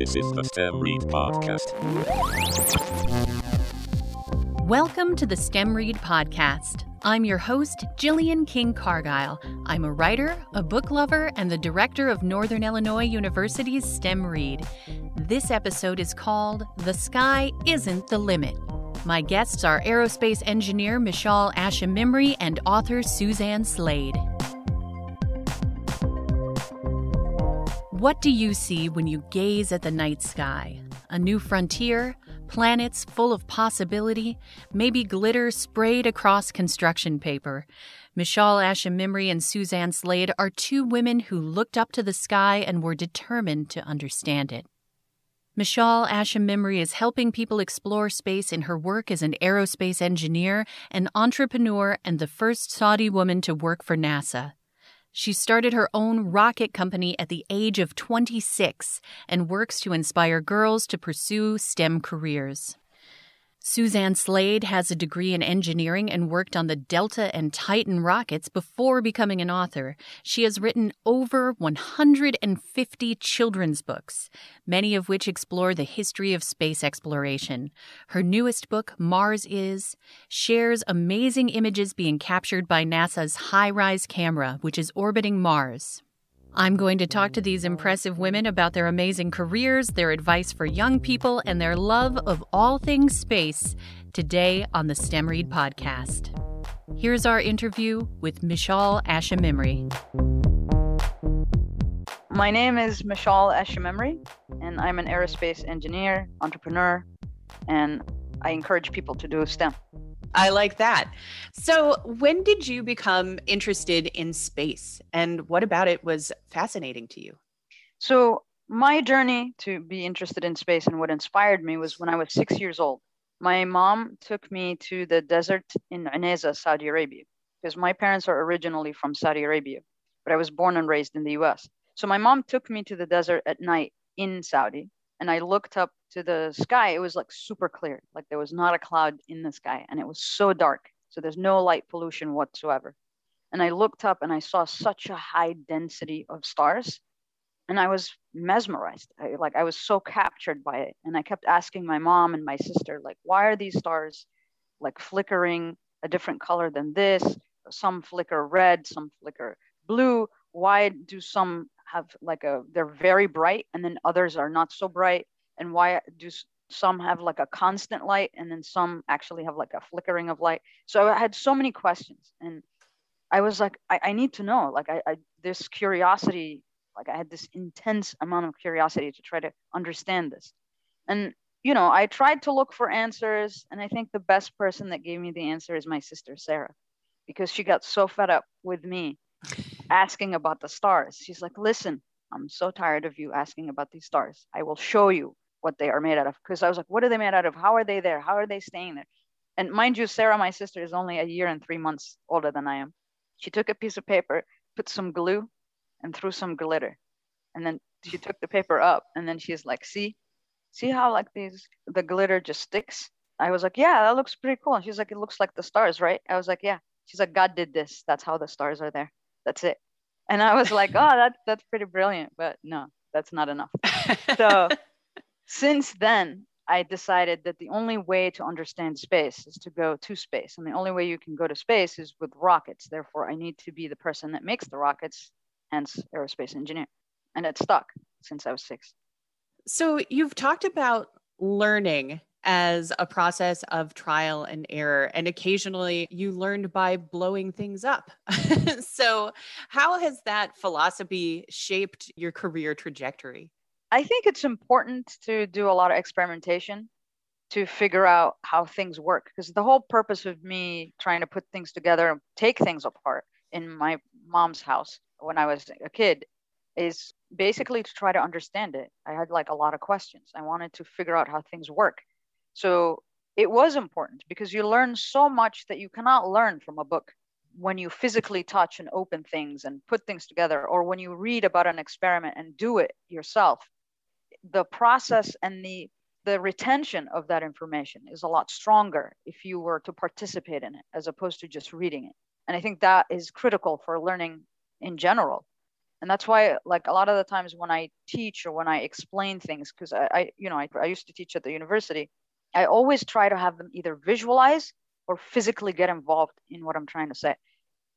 This is the STEM Read Podcast. Welcome to the STEM Read Podcast. I'm your host, Jillian King Cargile. I'm a writer, a book lover, and the director of Northern Illinois University's STEM Read. This episode is called The Sky Isn't the Limit. My guests are aerospace engineer Mishaal Ashemimry and author Suzanne Slade. What do you see when you gaze at the night sky? A new frontier? Planets full of possibility? Maybe glitter sprayed across construction paper? Mishaal Ashemimry and Suzanne Slade are two women who looked up to the sky and were determined to understand it. Mishaal Ashemimry is helping people explore space in her work as an aerospace engineer, an entrepreneur, and the first Saudi woman to work for NASA. She started her own rocket company at the age of 26 and works to inspire girls to pursue STEM careers. Suzanne Slade has a degree in engineering and worked on the Delta and Titan rockets before becoming an author. She has written over 150 children's books, many of which explore the history of space exploration. Her newest book, Mars Is, shares amazing images being captured by NASA's HiRISE camera, which is orbiting Mars. I'm going to talk to these impressive women about their amazing careers, their advice for young people, and their love of all things space today on the STEM Read podcast. Here's our interview with Mishaal Ashemimry. My name is Mishaal Ashemimry, and I'm an aerospace engineer, entrepreneur, and I encourage people to do STEM. I like that. So, when did you become interested in space and what about it was fascinating to you? So, my journey to be interested in space and what inspired me was when I was six years old. My mom took me to the desert in Unayzah, Saudi Arabia, because my parents are originally from Saudi Arabia, but I was born and raised in the US. So, my mom took me to the desert at night in Saudi, and I looked up to the sky, it was like super clear. Like there was not a cloud in the sky and it was so dark. So there's no light pollution whatsoever. And I looked up and I saw such a high density of stars and I was mesmerized. I, like I was so captured by it. And I kept asking my mom and my sister, like, why are these stars like flickering a different color than this? Some flicker red, some flicker blue. Why do some have like a, they're very bright and then others are not so bright? and why do some have like a constant light and then some actually have like a flickering of light so i had so many questions and i was like i, I need to know like I, I this curiosity like i had this intense amount of curiosity to try to understand this and you know i tried to look for answers and i think the best person that gave me the answer is my sister sarah because she got so fed up with me asking about the stars she's like listen i'm so tired of you asking about these stars i will show you what they are made out of because I was like, what are they made out of? How are they there? How are they staying there? And mind you, Sarah, my sister, is only a year and three months older than I am. She took a piece of paper, put some glue, and threw some glitter. And then she took the paper up and then she's like, see, see how like these the glitter just sticks? I was like, yeah, that looks pretty cool. And she's like, it looks like the stars, right? I was like, yeah. She's like, God did this. That's how the stars are there. That's it. And I was like, oh, that, that's pretty brilliant. But no, that's not enough. So since then, I decided that the only way to understand space is to go to space. And the only way you can go to space is with rockets. Therefore, I need to be the person that makes the rockets, hence aerospace engineer. And it stuck since I was six. So you've talked about learning as a process of trial and error. And occasionally you learned by blowing things up. so, how has that philosophy shaped your career trajectory? I think it's important to do a lot of experimentation to figure out how things work because the whole purpose of me trying to put things together and take things apart in my mom's house when I was a kid is basically to try to understand it. I had like a lot of questions. I wanted to figure out how things work. So it was important because you learn so much that you cannot learn from a book when you physically touch and open things and put things together or when you read about an experiment and do it yourself. The process and the the retention of that information is a lot stronger if you were to participate in it as opposed to just reading it. And i think that is critical for learning in general. And that's why like a lot of the times when i teach or when i explain things because I, I you know I, I used to teach at the university i always try to have them either visualize or physically get involved in what i'm trying to say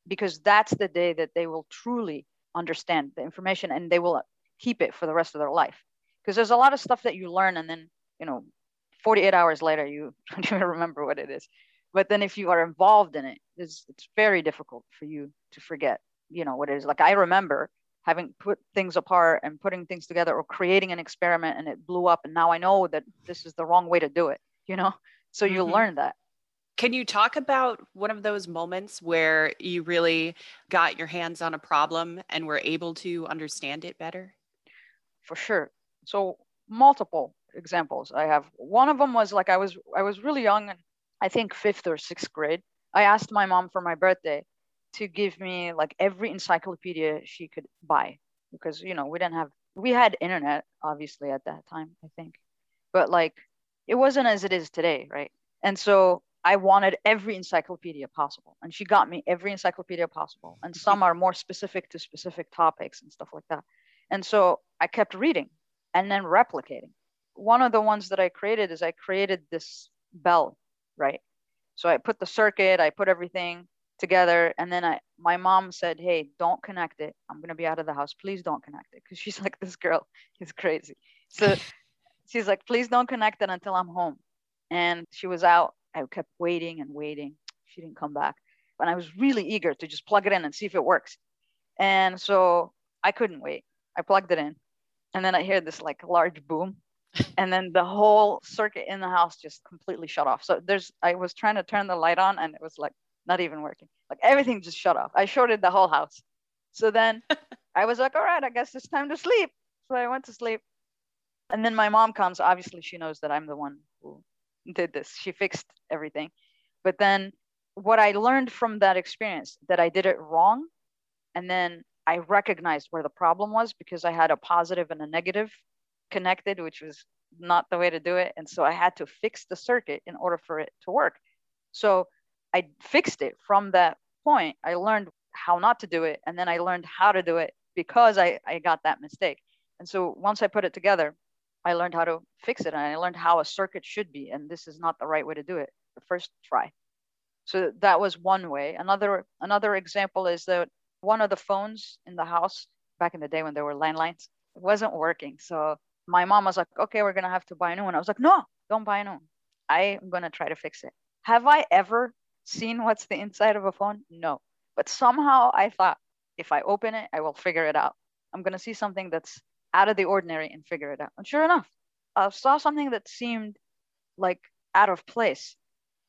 because that's the day that they will truly understand the information and they will keep it for the rest of their life. Because there's a lot of stuff that you learn and then you know 48 hours later you don't even remember what it is. But then if you are involved in it it's, it's very difficult for you to forget you know what it is. Like i remember having put things apart and putting things together or creating an experiment and it blew up and now i know that this is the wrong way to do it you know? So you mm-hmm. learn that. Can you talk about one of those moments where you really got your hands on a problem and were able to understand it better? For sure. So multiple examples i have. One of them was like i was i was really young and i think fifth or sixth grade. I asked my mom for my birthday to give me like every encyclopedia she could buy. Because you know we didn't have we had internet obviously at that time i think. But like it wasn't as it is today right? And so i wanted every encyclopedia possible. And she got me every encyclopedia possible. And some are more specific to specific topics and stuff like that. And so i kept reading and then replicating. One of the ones that i created is i created this bell right? So i put the circuit i put everything together and then i my mom said hey don't connect it. I'm going to be out of the house. Please don't connect it. Because she's like this girl is crazy. So she's like please don't connect it until i'm home. And she was out. I kept waiting and waiting. She didn't come back. And i was really eager to just plug it in and see if it works. And so i couldn't wait. I plugged it in and then i hear this like large boom. And then the whole circuit in the house just completely shut off. So there's i was trying to turn the light on and it was like not even working. Like everything just shut off. I shorted the whole house. So then I was like, all right, I guess it's time to sleep. So I went to sleep. And then my mom comes. Obviously, she knows that I'm the one who did this. She fixed everything. But then what I learned from that experience that I did it wrong. And then I recognized where the problem was because I had a positive and a negative connected, which was not the way to do it. And so I had to fix the circuit in order for it to work. So I fixed it from that point. I learned how not to do it. And then I learned how to do it because I, I got that mistake. And so once I put it together, I learned how to fix it and I learned how a circuit should be. And this is not the right way to do it the first try. So that was one way. Another another example is that one of the phones in the house back in the day when there were landlines wasn't working. So my mom was like, okay, we're gonna have to buy a new one. I was like, no, don't buy a new one. I am gonna try to fix it. Have I ever seen what's the inside of a phone? No. But somehow I thought if I open it, I will figure it out. I'm going to see something that's out of the ordinary and figure it out. And sure enough, I saw something that seemed like out of place.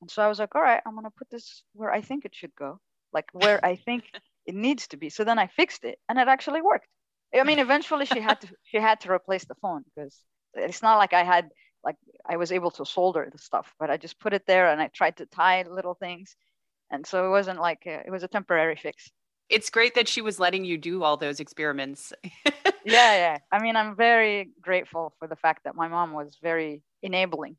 And so I was like, all right, I'm going to put this where I think it should go, like where I think it needs to be. So then I fixed it and it actually worked. I mean, eventually she had to she had to replace the phone because it's not like I had like I was able to solder the stuff, but I just put it there and I tried to tie little things. And so it wasn't like a, it was a temporary fix. It's great that she was letting you do all those experiments. yeah, yeah. I mean, I'm very grateful for the fact that my mom was very enabling.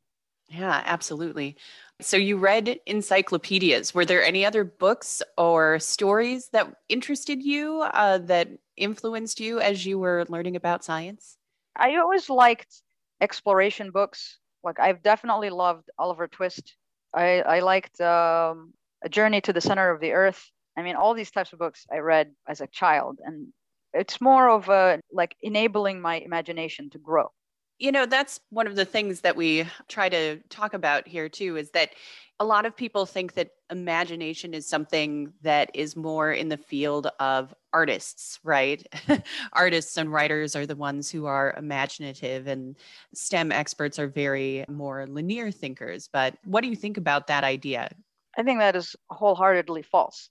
Yeah, absolutely. So you read encyclopedias. Were there any other books or stories that interested you uh, that influenced you as you were learning about science? I always liked exploration books. Like I've definitely loved Oliver Twist. I, I liked um, A Journey to the Center of the Earth. I mean, all these types of books I read as a child, and it's more of a like enabling my imagination to grow. You know, that's one of the things that we try to talk about here too is that a lot of people think that imagination is something that is more in the field of artists, right? artists and writers are the ones who are imaginative, and STEM experts are very more linear thinkers. But what do you think about that idea? I think that is wholeheartedly false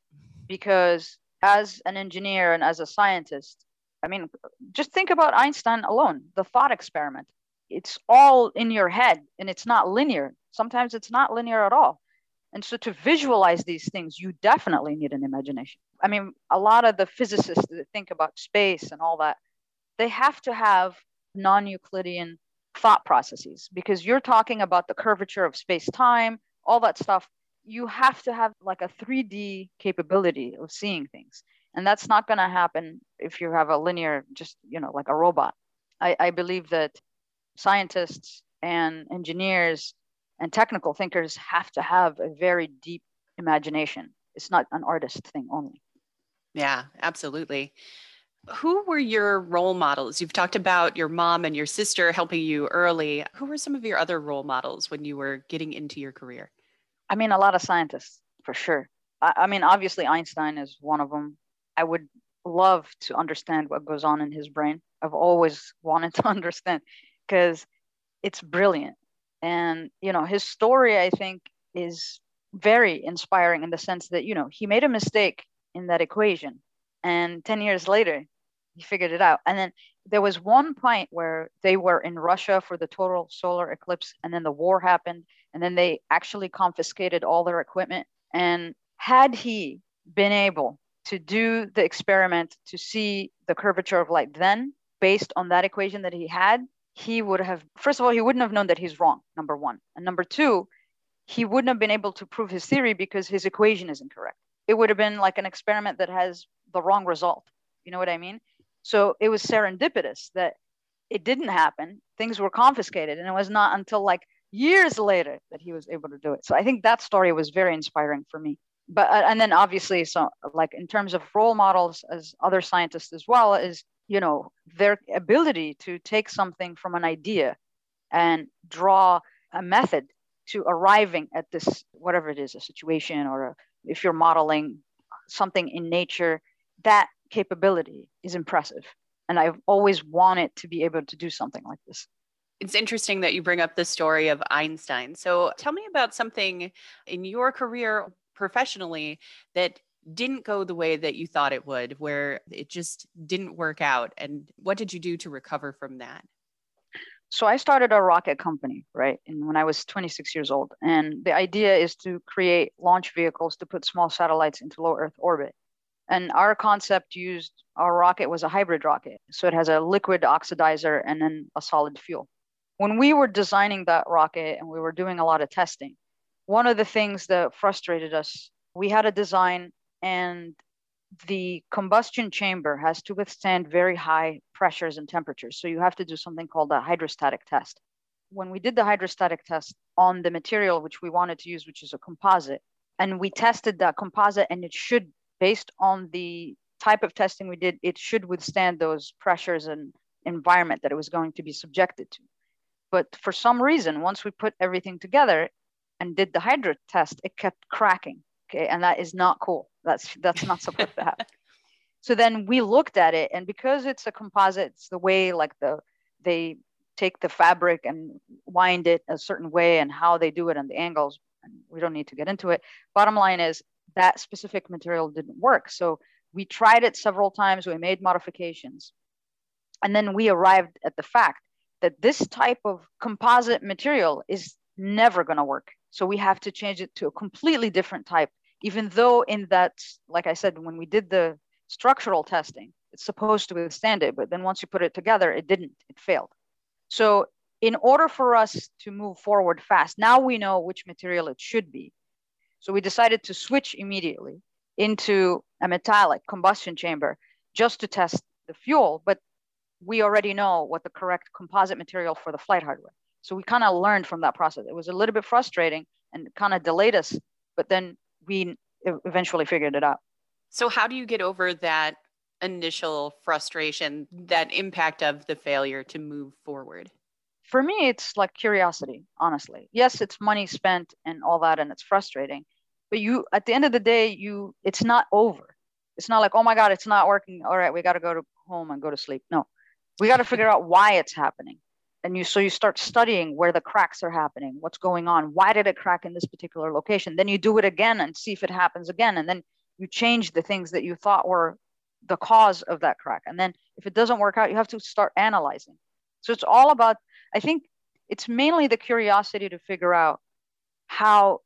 because as an engineer and as a scientist, I mean, just think about Einstein alone, the thought experiment. It's all in your head and it's not linear. Sometimes it's not linear at all. And so to visualize these things, you definitely need an imagination. I mean, a lot of the physicists that think about space and all that, they have to have non Euclidean thought processes because you're talking about the curvature of space time, all that stuff. You have to have like a 3D capability of seeing things. And that's not going to happen if you have a linear, just, you know, like a robot. I, I believe that scientists and engineers and technical thinkers have to have a very deep imagination. It's not an artist thing only. Yeah, absolutely. Who were your role models? You've talked about your mom and your sister helping you early. Who were some of your other role models when you were getting into your career? I mean, a lot of scientists for sure. I, I mean, obviously, Einstein is one of them. I would love to understand what goes on in his brain. I've always wanted to understand because it's brilliant. And, you know, his story, I think, is very inspiring in the sense that, you know, he made a mistake in that equation. And 10 years later, he figured it out. And then there was one point where they were in Russia for the total solar eclipse, and then the war happened, and then they actually confiscated all their equipment. And had he been able to do the experiment to see the curvature of light then, based on that equation that he had, he would have, first of all, he wouldn't have known that he's wrong, number one. And number two, he wouldn't have been able to prove his theory because his equation is incorrect. It would have been like an experiment that has the wrong result. You know what I mean? So it was serendipitous that it didn't happen. Things were confiscated. And it was not until like years later that he was able to do it. So I think that story was very inspiring for me. But, uh, and then obviously, so like in terms of role models as other scientists as well, is you know their ability to take something from an idea and draw a method to arriving at this whatever it is a situation or a, if you're modeling something in nature that capability is impressive. And i've always wanted to be able to do something like this. It's interesting that you bring up the story of einstein. So tell me about something in your career professionally that didn't go the way that you thought it would, where it just didn't work out? And what did you do to recover from that? So I started a rocket company, right? And when I was 26 years old. And the idea is to create launch vehicles to put small satellites into low Earth orbit. And our concept used our rocket was a hybrid rocket. So it has a liquid oxidizer and then a solid fuel. When we were designing that rocket and we were doing a lot of testing, one of the things that frustrated us, we had a design and the combustion chamber has to withstand very high pressures and temperatures. So you have to do something called a hydrostatic test. When we did the hydrostatic test on the material which we wanted to use, which is a composite, and we tested that composite, and it should, based on the type of testing we did, it should withstand those pressures and environment that it was going to be subjected to. But for some reason, once we put everything together and did the hydro test, it kept cracking. Okay, and that is not cool that's that's not supposed to happen. So then we looked at it, and because it's a composite, it's the way like the they take the fabric and wind it a certain way, and how they do it and the angles. And we don't need to get into it. Bottom line is that specific material didn't work. So we tried it several times. We made modifications, and then we arrived at the fact that this type of composite material is never going to work. So we have to change it to a completely different type even though in that, like I said, when we did the structural testing, it's supposed to withstand it, but then once you put it together, it didn't, it failed. So in order for us to move forward fast, now we know which material it should be. So we decided to switch immediately into a metallic combustion chamber just to test the fuel, but we already know what the correct composite material for the flight hardware. So we kind of learned from that process. It was a little bit frustrating and kind of delayed us, but then we eventually figured it out. So, how do you get over that initial frustration, that impact of the failure to move forward? For me, it's like curiosity, honestly. Yes, it's money spent and all that, and it's frustrating. But you, at the end of the day, you, it's not over. It's not like, oh my God, it's not working. All right, we got to go to home and go to sleep. No, we got to figure out why it's happening and you so you start studying where the cracks are happening what's going on why did it crack in this particular location? Then you do it again and see if it happens again and then you change the things that you thought were the cause of that crack. And then if it doesn't work out you have to start analyzing. So it's all about i think it's mainly the curiosity to figure out how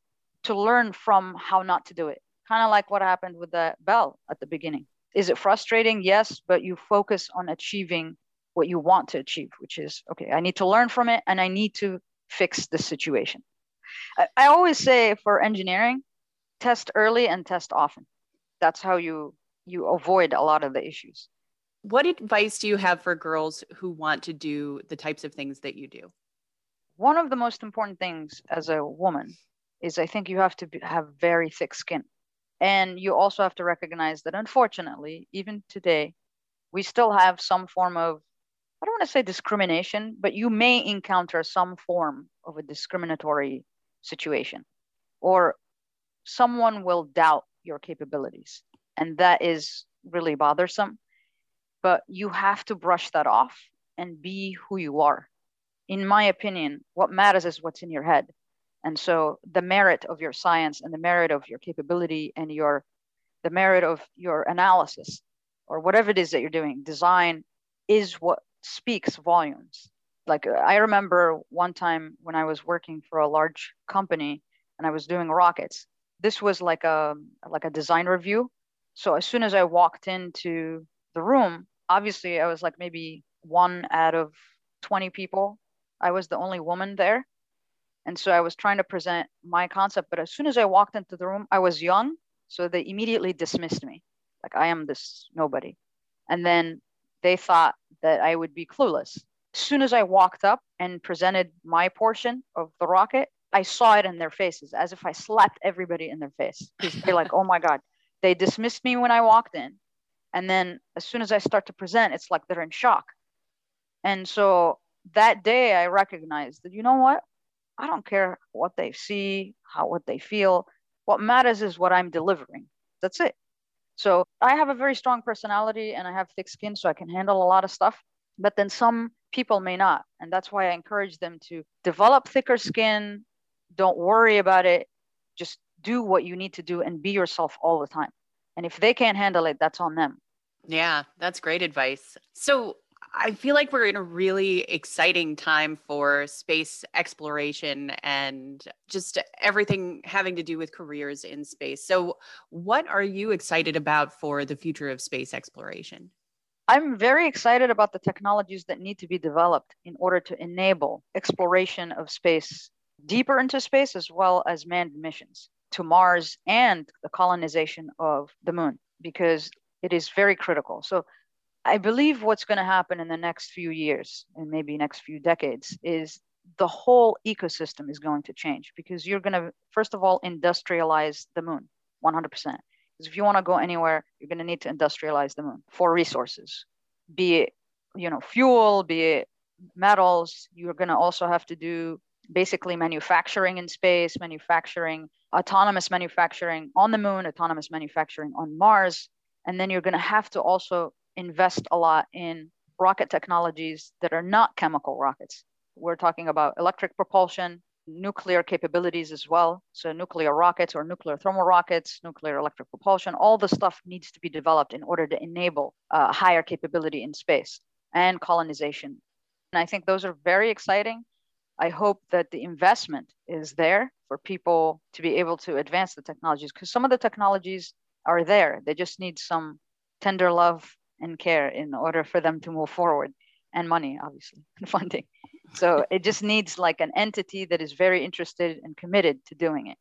to learn from how not to do it. Kind of like what happened with the bell at the beginning. Is it frustrating? Yes but you focus on achieving what you want to achieve, which is okay, I need to learn from it and I need to fix the situation. I, I always say for engineering, test early and test often. That's how you you avoid a lot of the issues. What advice do you have for girls who want to do the types of things that you do? One of the most important things as a woman is I think you have to be, have very thick skin. And you also have to recognize that unfortunately, even today, we still have some form of, I don't want to say discrimination, but you may encounter some form of a discriminatory situation or someone will doubt your capabilities. And that is really bothersome but you have to brush that off and be who you are. In my opinion, what matters is what's in your head. And so the merit of your science and the merit of your capability and your the merit of your analysis or whatever it is that you're doing, design is what speaks volumes. Like uh, I remember one time when I was working for a large company and I was doing rockets. This was like a like a design review. So as soon as I walked into the room, obviously I was like maybe one out of 20 people. I was the only woman there. And so I was trying to present my concept. But as soon as I walked into the room, I was young. So they immediately dismissed me. Like I am this nobody. And then they thought that I would be clueless. As soon as I walked up and presented my portion of the rocket, I saw it in their faces as if I slapped everybody in their face. They're like, oh my God. They dismissed me when I walked in. And then as soon as I start to present, it's like they're in shock. And so that day I recognized that, you know what? I don't care what they see, how what they feel. What matters is what I'm delivering. That's it. So I have a very strong personality and I have thick skin, so I can handle a lot of stuff. But then some people may not. And that's why I encourage them to develop thicker skin. Don't worry about it. Just do what you need to do and be yourself all the time. And if they can't handle it, that's on them. Yeah, that's great advice. So I feel like we're in a really exciting time for space exploration and just everything having to do with careers in space. So, what are you excited about for the future of space exploration? I'm very excited about the technologies that need to be developed in order to enable exploration of space deeper into space as well as manned missions to Mars and the colonization of the moon because it is very critical. So I believe what's going to happen in the next few years and maybe next few decades is the whole ecosystem is going to change because you're going to first of all industrialize the moon 100% because if you want to go anywhere you're going to need to industrialize the moon for resources be it you know fuel be it metals you're going to also have to do basically manufacturing in space manufacturing autonomous manufacturing on the moon, autonomous manufacturing on Mars. And then you're going to have to also invest a lot in rocket technologies that are not chemical rockets. We're talking about electric propulsion, nuclear capabilities as well. So, nuclear rockets or nuclear thermal rockets, nuclear electric propulsion, all the stuff needs to be developed in order to enable uh, higher capability in space and colonization. And I think those are very exciting. I hope that the investment is there for people to be able to advance the technologies because some of the technologies are there. They just need some tender love and care in order for them to move forward and money, obviously, and funding. So it just needs like an entity that is very interested and committed to doing it.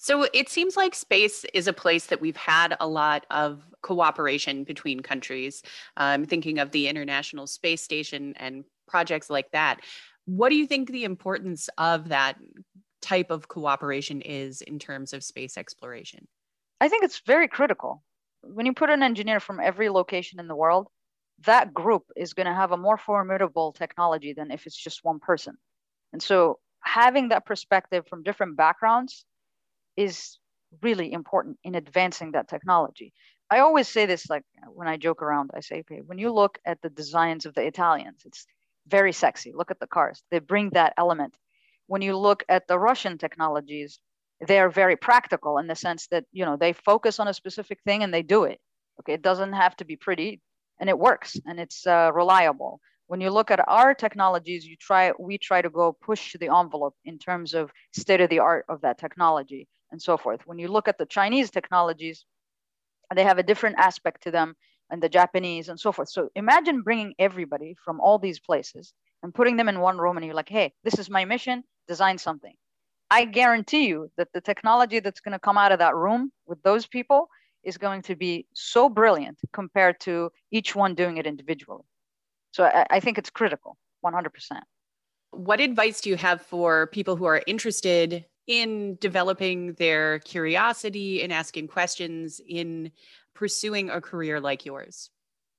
So it seems like space is a place that we've had a lot of cooperation between countries. I'm thinking of the International Space Station and projects like that. What do you think the importance of that type of cooperation is in terms of space exploration? I think it's very critical. When you put an engineer from every location in the world, that group is going to have a more formidable technology than if it's just one person. And so having that perspective from different backgrounds is really important in advancing that technology. I always say this like when I joke around, I say, okay, when you look at the designs of the Italians, it's very sexy. Look at the cars. They bring that element. When you look at the Russian technologies, they are very practical in the sense that, you know, they focus on a specific thing and they do it. Okay. It doesn't have to be pretty and it works and it's uh, reliable. When you look at our technologies, you try, we try to go push the envelope in terms of state of the art of that technology and so forth. When you look at the Chinese technologies, they have a different aspect to them and the Japanese and so forth. So imagine bringing everybody from all these places and putting them in one room and you're like, hey, this is my mission, design something. I guarantee you that the technology that's going to come out of that room with those people is going to be so brilliant compared to each one doing it individually. So I, I think it's critical, 100%. What advice do you have for people who are interested in developing their curiosity, in asking questions, in pursuing a career like yours?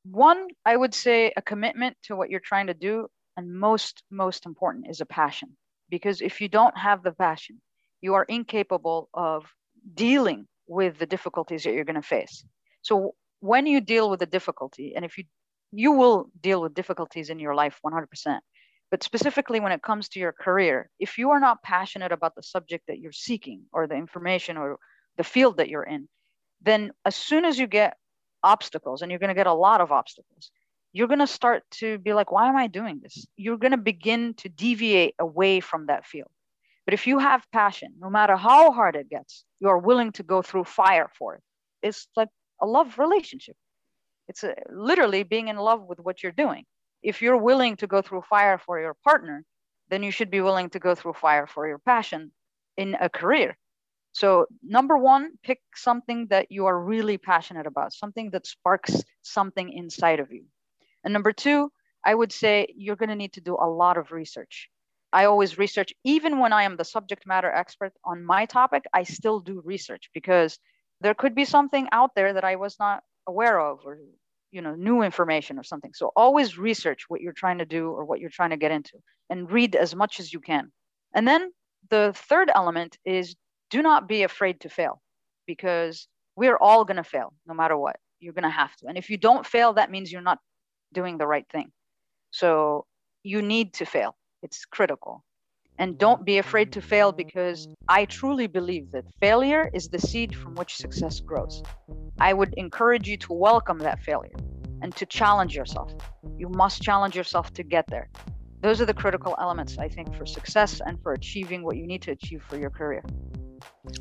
One, I would say a commitment to what you're trying to do. And most, most important is a passion. Because if you don't have the passion, you are incapable of dealing with the difficulties that you're going to face. So when you deal with a difficulty, and if you you will deal with difficulties in your life 100%. But specifically when it comes to your career, if you are not passionate about the subject that you're seeking or the information or the field that you're in, then as soon as you get obstacles, and you're going to get a lot of obstacles, you're going to start to be like, why am I doing this? You're going to begin to deviate away from that field. But if you have passion, no matter how hard it gets, you are willing to go through fire for it. It's like a love relationship. It's a, literally being in love with what you're doing. If you're willing to go through fire for your partner, then you should be willing to go through fire for your passion in a career. So, number one, pick something that you are really passionate about, something that sparks something inside of you. And number two, I would say you're going to need to do a lot of research. I always research, even when I am the subject matter expert on my topic, I still do research because there could be something out there that I was not aware of or you know new information or something. So always research what you're trying to do or what you're trying to get into and read as much as you can. And then the third element is do not be afraid to fail because we're all going to fail no matter what. You're going to have to. And if you don't fail that means you're not doing the right thing so you need to fail it's critical and don't be afraid to fail because I truly believe that failure is the seed from which success grows. I would encourage you to welcome that failure and to challenge yourself. You must challenge yourself to get there. Those are the critical elements, I think, for success and for achieving what you need to achieve for your career.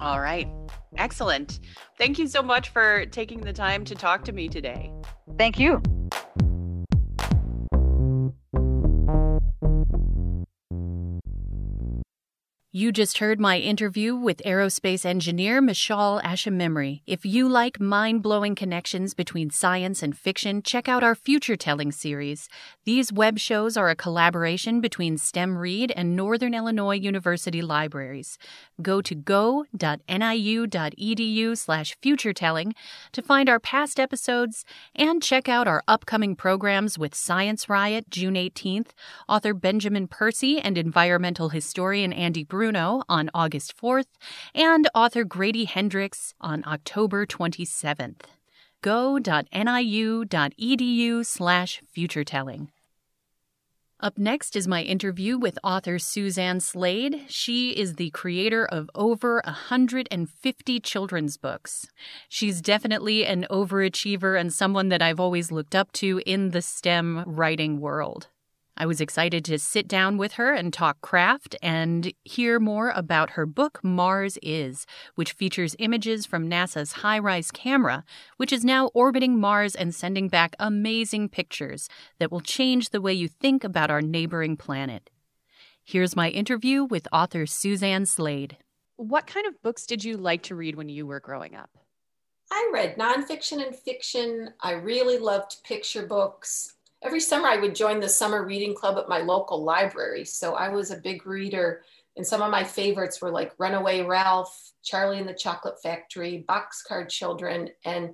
All right. Excellent. Thank you so much for taking the time to talk to me today. Thank you. You just heard my interview with aerospace engineer Mishaal Ashemimry. If you like mind blowing connections between science and fiction, check out our Future Telling series. These web shows are a collaboration between STEM Read and Northern Illinois University Libraries. Go to go.niu.edu slash futuretelling to find our past episodes and check out our upcoming programs with Science Riot June 18th, author Benjamin Percy and environmental historian Andy Bruno on August 4th, and author Grady Hendrix on October 27th. go.niu.edu slash futuretelling. Up next is my interview with author Suzanne Slade. She is the creator of over 150 children's books. She's definitely an overachiever and someone that I've always looked up to in the STEM writing world. I was excited to sit down with her and talk craft and hear more about her book, Mars Is, which features images from NASA's HiRISE camera, which is now orbiting Mars and sending back amazing pictures that will change the way you think about our neighboring planet. Here's my interview with author Suzanne Slade. What kind of books did you like to read when you were growing up? I read nonfiction and fiction. I really loved picture books every summer I would join the summer reading club at my local library. So I was a big reader. And some of my favorites were like Runaway Ralph, Charlie and the Chocolate Factory, Boxcar Children, and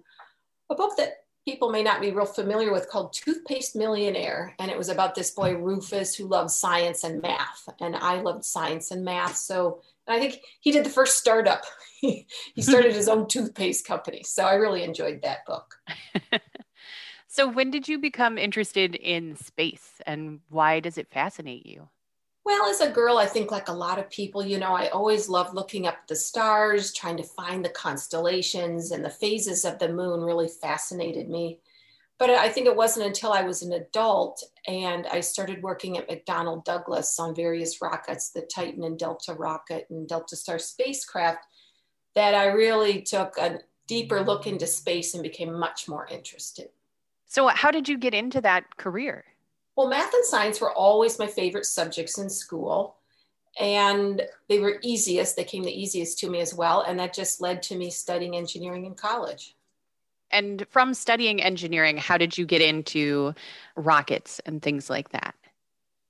a book that people may not be real familiar with called Toothpaste Millionaire. And it was about this boy, Rufus, who loved science and math. And I loved science and math. So and I think he did the first startup. he started his own toothpaste company. So I really enjoyed that book. So, when did you become interested in space and why does it fascinate you? Well, as a girl, I think like a lot of people, you know, I always loved looking up at the stars, trying to find the constellations, and the phases of the moon really fascinated me. But I think it wasn't until I was an adult and I started working at McDonnell Douglas on various rockets, the Titan and Delta rocket and Delta Star spacecraft, that I really took a deeper look into space and became much more interested. So, how did you get into that career? Well, math and science were always my favorite subjects in school. And they were easiest, they came the easiest to me as well. And that just led to me studying engineering in college. And from studying engineering, how did you get into rockets and things like that?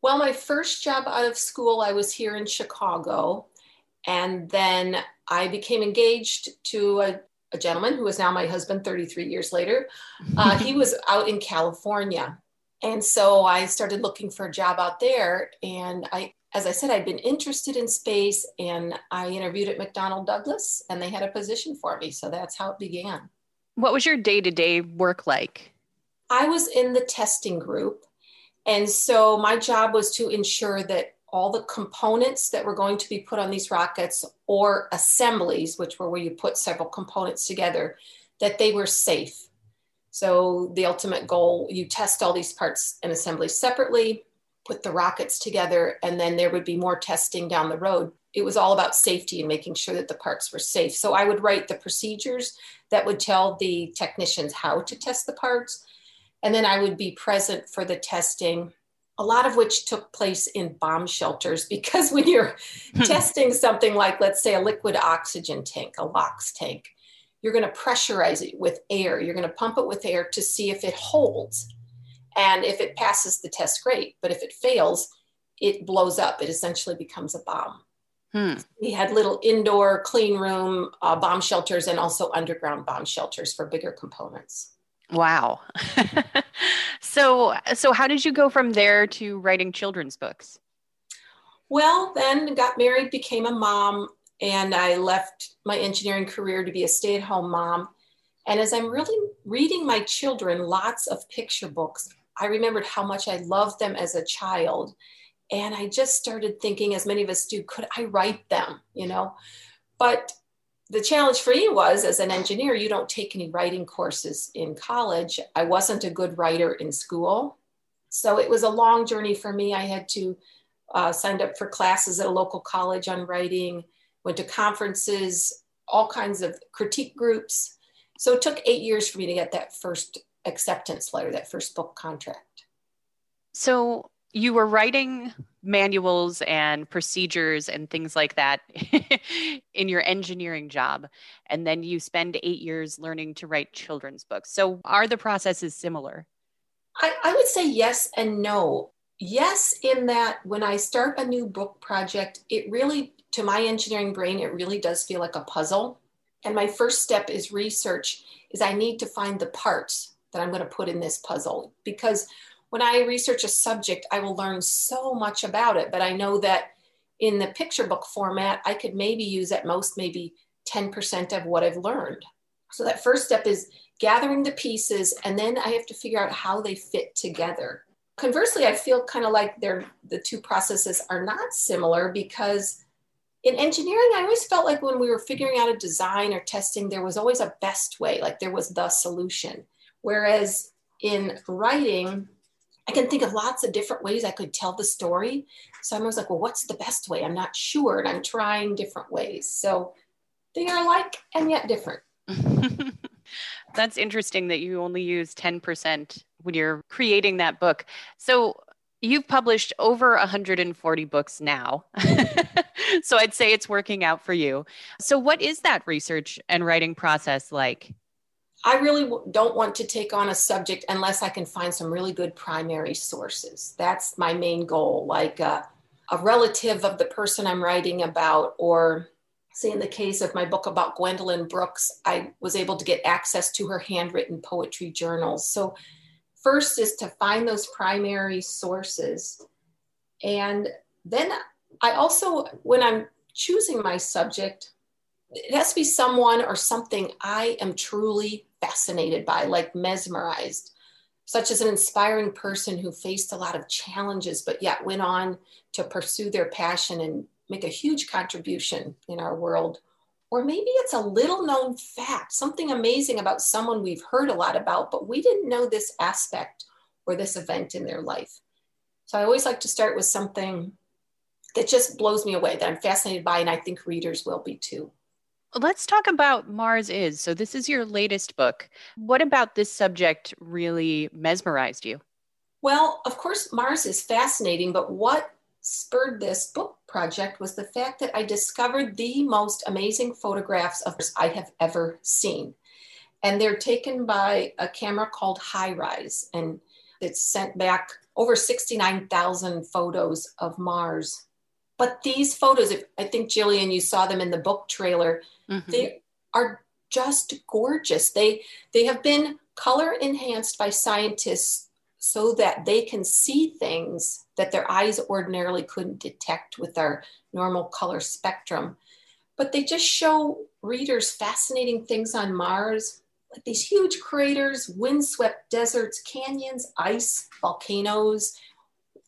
Well, my first job out of school, I was here in Chicago. And then I became engaged to a, a gentleman who is now my husband 33 years later. Uh, he was out in California. And so I started looking for a job out there. And I, as I said, I'd been interested in space and I interviewed at McDonnell Douglas and they had a position for me. So that's how it began. What was your day to day work like? I was in the testing group and so my job was to ensure that all the components that were going to be put on these rockets or assemblies, which were where you put several components together, that they were safe. So the ultimate goal, you test all these parts and assemblies separately, put the rockets together, and then there would be more testing down the road. It was all about safety and making sure that the parts were safe. So I would write the procedures that would tell the technicians how to test the parts and then I would be present for the testing, a lot of which took place in bomb shelters because when you're hmm. testing something like, let's say, a liquid oxygen tank, a LOX tank, you're going to pressurize it with air. You're going to pump it with air to see if it holds. And if it passes the test, great. But if it fails, it blows up. It essentially becomes a bomb. Hmm. We had little indoor clean room uh, bomb shelters and also underground bomb shelters for bigger components. Wow. so so how did you go from there to writing children's books? Well, then got married, became a mom, and I left my engineering career to be a stay-at-home mom. And as I'm really reading my children lots of picture books, I remembered how much I loved them as a child. And I just started thinking, as many of us do, could I write them? You know? But the challenge for me was as an engineer, you don't take any writing courses in college. I wasn't a good writer in school. So it was a long journey for me. I had to uh, up for classes at a local college on writing, went to conferences, all kinds of critique groups. So it took eight years for me to get that first acceptance letter, that first book contract. So you were writing manuals and procedures and things like that in your engineering job and then you spend eight years learning to write children's books. So are the processes similar? I, I, would say yes and no. Yes in that when i start a new book project it really to my engineering brain it really does feel like a puzzle. And my first step is research is i need to find the parts that i'm going to put in this puzzle. Because when I research a subject, I will learn so much about it. But I know that in the picture book format, I could maybe use at most maybe 10% of what I've learned. So that first step is gathering the pieces, and then I have to figure out how they fit together. Conversely, I feel kind of like they're the two processes are not similar because in engineering, I always felt like when we were figuring out a design or testing, there was always a best way, like there was the solution. Whereas in writing, I can think of lots of different ways I could tell the story. So I'm always like, well, what's the best way? I'm not sure. And I'm trying different ways. So they are alike and yet different. That's interesting that you only use 10% when you're creating that book. So you've published over 140 books now. so I'd say it's working out for you. So, what is that research and writing process like? I really don't want to take on a subject unless I can find some really good primary sources. That's my main goal, like a, a relative of the person I'm writing about, or say in the case of my book about Gwendolyn Brooks, I was able to get access to her handwritten poetry journals. So, first is to find those primary sources. And then I also, when I'm choosing my subject, it has to be someone or something I am truly fascinated by, like mesmerized, such as an inspiring person who faced a lot of challenges, but yet went on to pursue their passion and make a huge contribution in our world. Or maybe it's a little known fact, something amazing about someone we've heard a lot about, but we didn't know this aspect or this event in their life. So I always like to start with something that just blows me away, that I'm fascinated by, and I think readers will be too. Let's talk about Mars Is. So, this is your latest book. What about this subject really mesmerized you? Well, of course, Mars is fascinating, but what spurred this book project was the fact that I discovered the most amazing photographs of Mars I have ever seen. And they're taken by a camera called High HiRISE, and it's sent back over 69,000 photos of Mars. But these photos, I think Jillian, you saw them in the book trailer, mm-hmm. they are just gorgeous. They they have been color enhanced by scientists so that they can see things that their eyes ordinarily couldn't detect with our normal color spectrum. But they just show readers fascinating things on Mars, like these huge craters, windswept deserts, canyons, ice, volcanoes.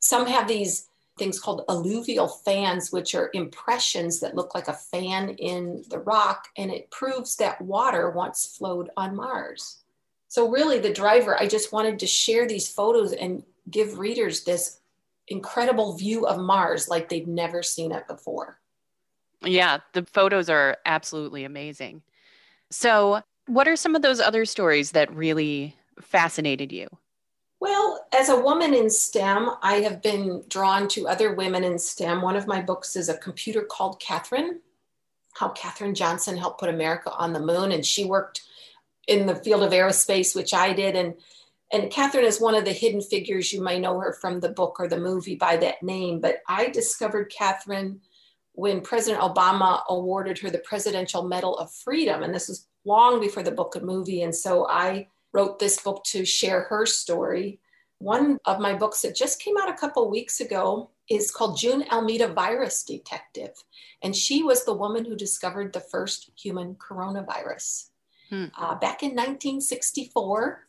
Some have these things called alluvial fans, which are impressions that look like a fan in the rock, and it proves that water once flowed on Mars. So, really, the driver, I just wanted to share these photos and give readers this incredible view of Mars like they've never seen it before. Yeah, the photos are absolutely amazing. So, what are some of those other stories that really fascinated you? Well, as a woman in STEM, I have been drawn to other women in STEM. One of my books is a computer called Katherine, how Katherine Johnson helped put America on the moon. And she worked in the field of aerospace, which I did. And, and Katherine is one of the hidden figures. You might know her from the book or the movie by that name. But I discovered Katherine when President Obama awarded her the Presidential Medal of Freedom. And this was long before the book and movie. And so I wrote this book to share her story. One of my books that just came out a couple weeks ago is called June Almeida Virus Detective. And she was the woman who discovered the first human coronavirus. Hmm. Uh, back in 1964,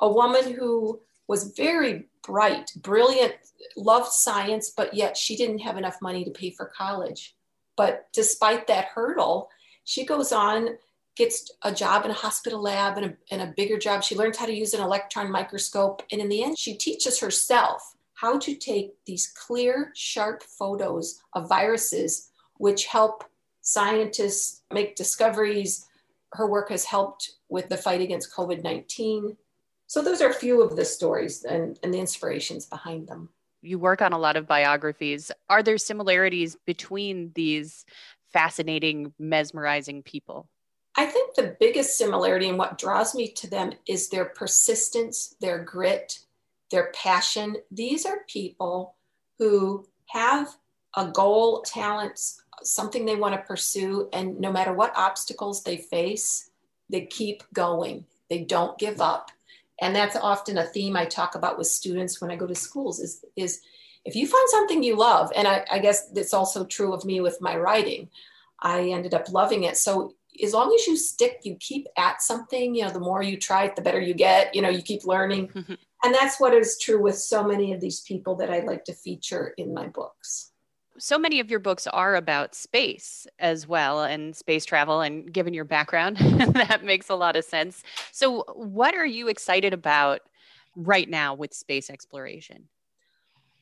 a woman who was very bright, brilliant, loved science, but yet she didn't have enough money to pay for college. But despite that hurdle, she goes on, gets a job in a hospital lab and a, and a bigger job. She learns how to use an electron microscope. And in the end, she teaches herself how to take these clear, sharp photos of viruses, which help scientists make discoveries. Her work has helped with the fight against COVID 19 so those are a few of the stories and, and the inspirations behind them. You work on a lot of biographies. Are there similarities between these fascinating, mesmerizing people? I think the biggest similarity and what draws me to them is their persistence, their grit, their passion. These are people who have a goal, talents, something they want to pursue, and no matter what obstacles they face, they keep going. They don't give up and that's often a theme i talk about with students when i go to schools is is if you find something you love and i, I guess it's also true of me with my writing i ended up loving it so as long as you stick you keep at something you know the more you try it the better you get you know you keep learning. Mm-hmm. and that's what is true with so many of these people that i like to feature in my books. So many of your books are about space as well and space travel and given your background that makes a lot of sense. So what are you excited about right now with space exploration?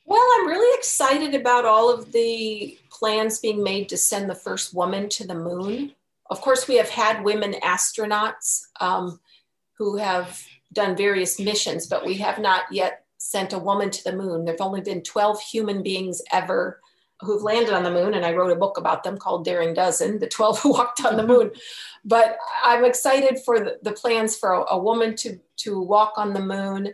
Well i'm really excited about all of the plans being made to send the first woman to the moon of course we have had women astronauts um, who have done various missions but we have not yet sent a woman to the moon there have only been 12 human beings ever who've landed on the moon, and I wrote a book about them called Daring Dozen, the 12 who walked on the moon. But I'm excited for the, the plans for a, a, woman to, to walk on the moon.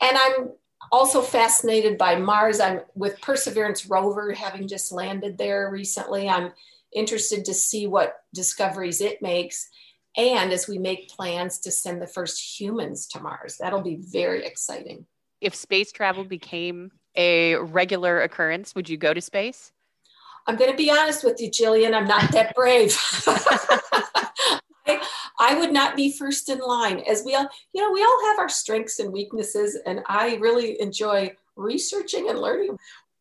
And I'm also fascinated by Mars. I'm with Perseverance rover having just landed there recently. I'm interested to see what discoveries it makes. And as we make plans to send the first humans to Mars, that'll be very exciting. If space travel became a regular occurrence, would you go to space? I'm going to be honest with you, Jillian. I'm not that brave. I, I would not be first in line. As we all, you know, we all have our strengths and weaknesses, and I really enjoy researching and learning.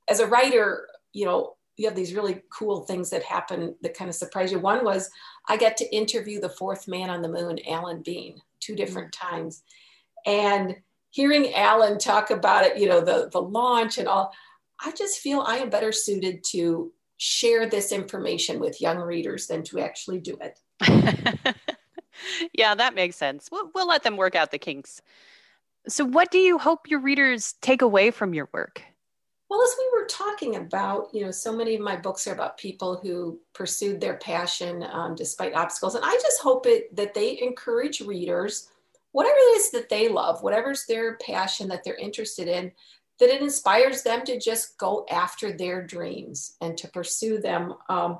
As a writer, you know, you have these really cool things that happen that kind of surprise you. One was I got to interview the fourth man on the moon, Alan Bean, two mm. different times. And hearing Alan talk about it, you know, the, the launch and all, I just feel I am better suited to share this information with young readers than to actually do it. yeah, that makes sense. We'll, we'll let them work out the kinks. So, what do you hope your readers take away from your work? Well, as we were talking about, you know, so many of my books are about people who pursued their passion um, despite obstacles. And I just hope it that they encourage readers, whatever it is that they love, whatever's their passion that they're interested in, that it inspires them to just go after their dreams and to pursue them. Um,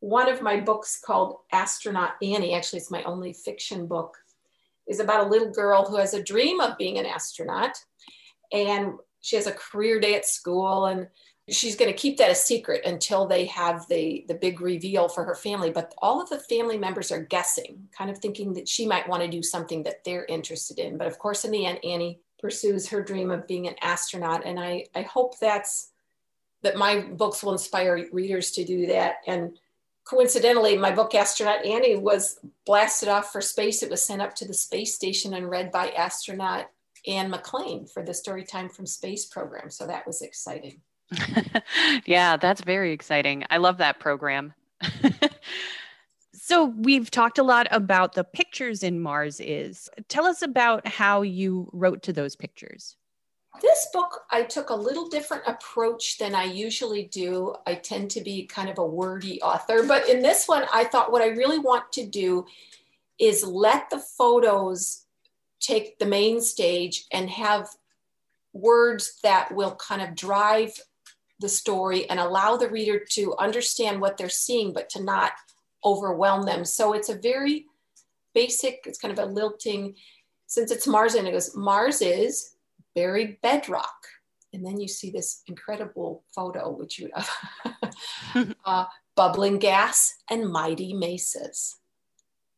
one of my books called Astronaut Annie, actually, it's my only fiction book, is about a little girl who has a dream of being an astronaut. And she has a career day at school and she's going to keep that a secret until they have the the big reveal for her family. But all of the family members are guessing kind of thinking that she might want to do something that they're interested in. But of course in the end annie pursues her dream of being an astronaut and i i hope that's that my books will inspire readers to do that. And coincidentally my book astronaut annie was blasted off for space. It was sent up to the space station and read by astronaut Anne McClain for the Storytime from Space program. So that was exciting. yeah, that's very exciting. I love that program. so we've talked a lot about the pictures in Mars is. Tell us about how you wrote to those pictures. This book, I took a little different approach than I usually do. I tend to be kind of a wordy author, but in this one, I thought what I really want to do is let the photos take the main stage and have words that will kind of drive the story and allow the reader to understand what they're seeing, but to not overwhelm them. So it's a very basic, it's kind of a lilting, since it's Mars and it goes, Mars is buried bedrock. And then you see this incredible photo, which you have uh, bubbling gas and mighty mesas.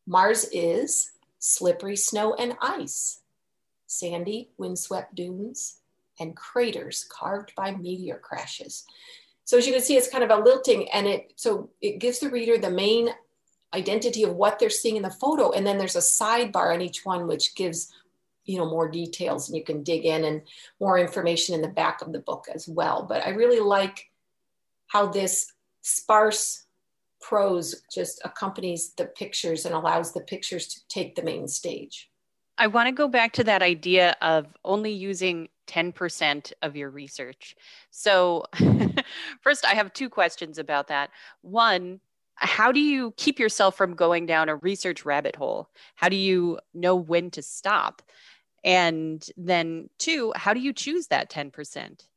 Mars is slippery snow and ice, sandy, windswept dunes, and craters carved by meteor crashes. So as you can see, it's kind of a lilting and it so it gives the reader the main identity of what they're seeing in the photo. And then there's a sidebar on each one, which gives you know more details and you can dig in and more information in the back of the book as well. But I really like how this sparse prose just accompanies the pictures and allows the pictures to take the main stage. I want to go back to that idea of only using 10% of your research. So, first, I have two questions about that. One, how do you keep yourself from going down a research rabbit hole? How do you know when to stop? And then, two, how do you choose that 10%?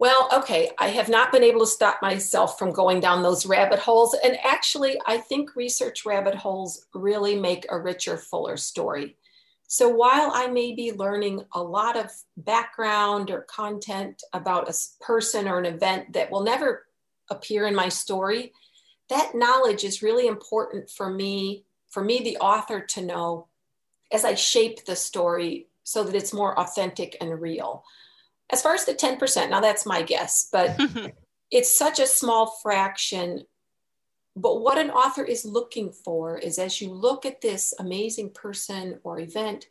Well, okay, I have not been able to stop myself from going down those rabbit holes. And actually, I think research rabbit holes really make a richer, fuller story. So while I may be learning a lot of background or content about a person or an event that will never appear in my story, that knowledge is really important for me, for me, the author, to know as I shape the story so that it's more authentic and real. As far as the 10%, now that's my guess, but mm-hmm. it's such a small fraction. But what an author is looking for is as you look at this amazing person or event,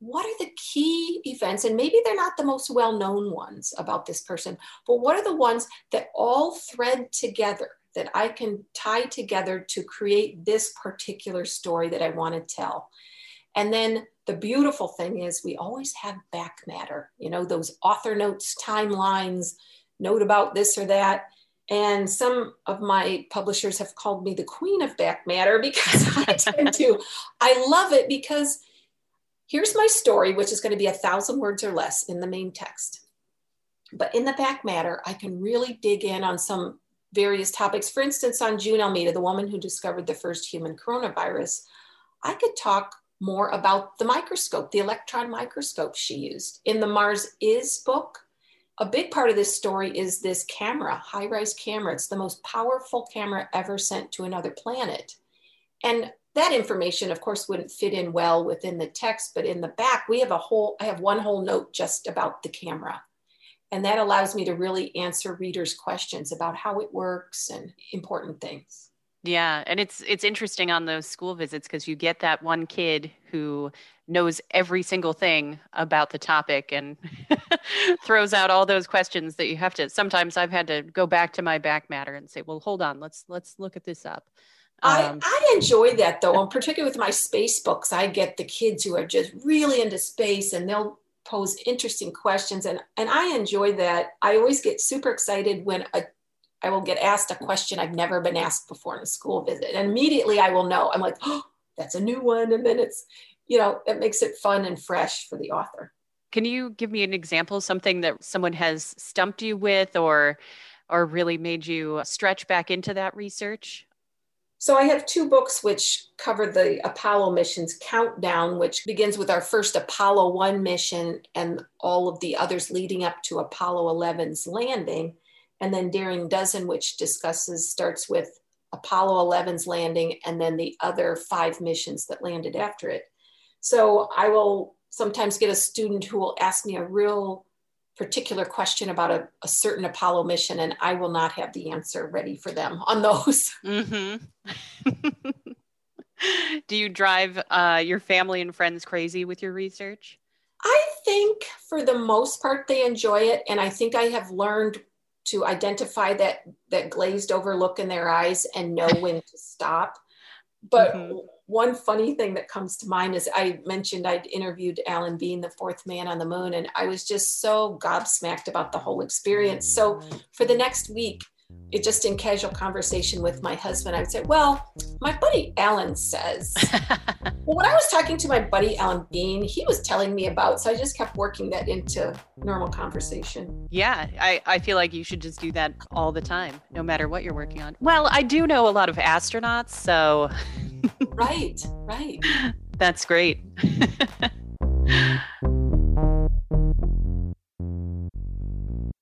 what are the key events? And maybe they're not the most well known ones about this person, but what are the ones that all thread together that I can tie together to create this particular story that I want to tell? And then the beautiful thing is we always have back matter, you know, those author notes, timelines, note about this or that. And some of my publishers have called me the queen of back matter because I tend to, I love it because here's my story, which is going to be a thousand words or less in the main text. But in the back matter, I can really dig in on some various topics. For instance, on June Almeida, the woman who discovered the first human coronavirus, I could talk more about the microscope, the electron microscope she used. In the Mars Is book, a big part of this story is this camera, HiRISE camera. It's the most powerful camera ever sent to another planet. And that information, of course, wouldn't fit in well within the text, but in the back, we have a whole, I have one whole note just about the camera. And that allows me to really answer readers' questions about how it works and important things. Yeah, and it's it's interesting on those school visits because you get that one kid who knows every single thing about the topic and throws out all those questions that you have to sometimes I've had to go back to my back matter and say, "Well, hold on, let's let's look at this up." Um, I, I enjoy that though, and particularly with my space books, I get the kids who are just really into space and they'll pose interesting questions and and I enjoy that. I always get super excited when a I will get asked a question I've never been asked before in a school visit. And immediately I will know. I'm like, oh, that's a new one. And then it's, you know, it makes it fun and fresh for the author. Can you give me an example, something that someone has stumped you with or or really made you stretch back into that research? So I have two books which cover the Apollo missions countdown, which begins with our first Apollo 1 mission and all of the others leading up to Apollo 11's landing. And then Daring Dozen, which discusses, starts with Apollo 11's landing and then the other five missions that landed after it. So I will sometimes get a student who will ask me a real particular question about a, a, certain Apollo mission, and I will not have the answer ready for them on those. Mm-hmm. Do you drive uh, your family and friends crazy with your research? I think for the most part they enjoy it, and I think I have learned to identify that that glazed over look in their eyes and know when to stop. But mm-hmm one funny thing that comes to mind is I mentioned I'd interviewed Alan Bean, the fourth man on the moon, and I was just so gobsmacked about the whole experience. So for the next week, it just in casual conversation with my husband, I would say, Well, my buddy Alan says. well, when I was talking to my buddy Alan Bean, he was telling me about, so I just kept working that into normal conversation. Yeah, I, I feel like you should just do that all the time, no matter what you're working on. Well, I do know a lot of astronauts, so right, right. That's great.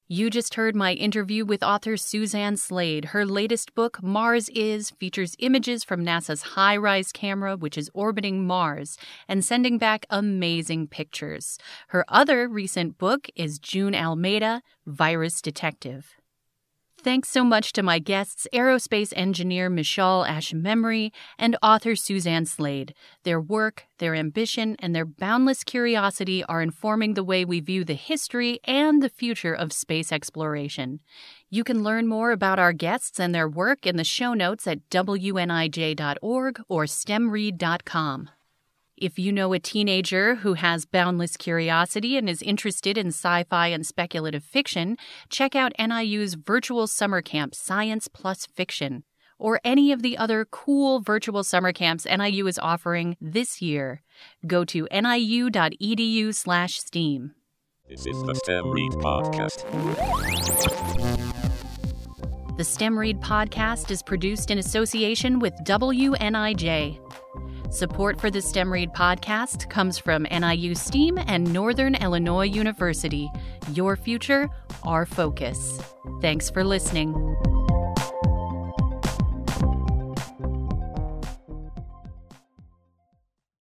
You just heard my interview with author Suzanne Slade. Her latest book, Mars Is, features images from NASA's HiRISE camera, which is orbiting Mars and sending back amazing pictures. Her other recent book is June Almeida, Virus Detective. Thanks so much to my guests, aerospace engineer Mishaal Ashemimry and author Suzanne Slade. Their work, their ambition, and their boundless curiosity are informing the way we view the history and the future of space exploration. You can learn more about our guests and their work in the show notes at wnij.org or stemread.com. If you know a teenager who has boundless curiosity and is interested in sci fi and speculative fiction, check out NIU's virtual summer camp, Science Plus Fiction, or any of the other cool virtual summer camps NIU is offering this year. Go to niu.edu slash STEAM. This is the STEM Read Podcast. The STEM Read Podcast is produced in association with WNIJ. Support for the STEM Read podcast comes from NIU STEAM and Northern Illinois University. Your future, our focus. Thanks for listening.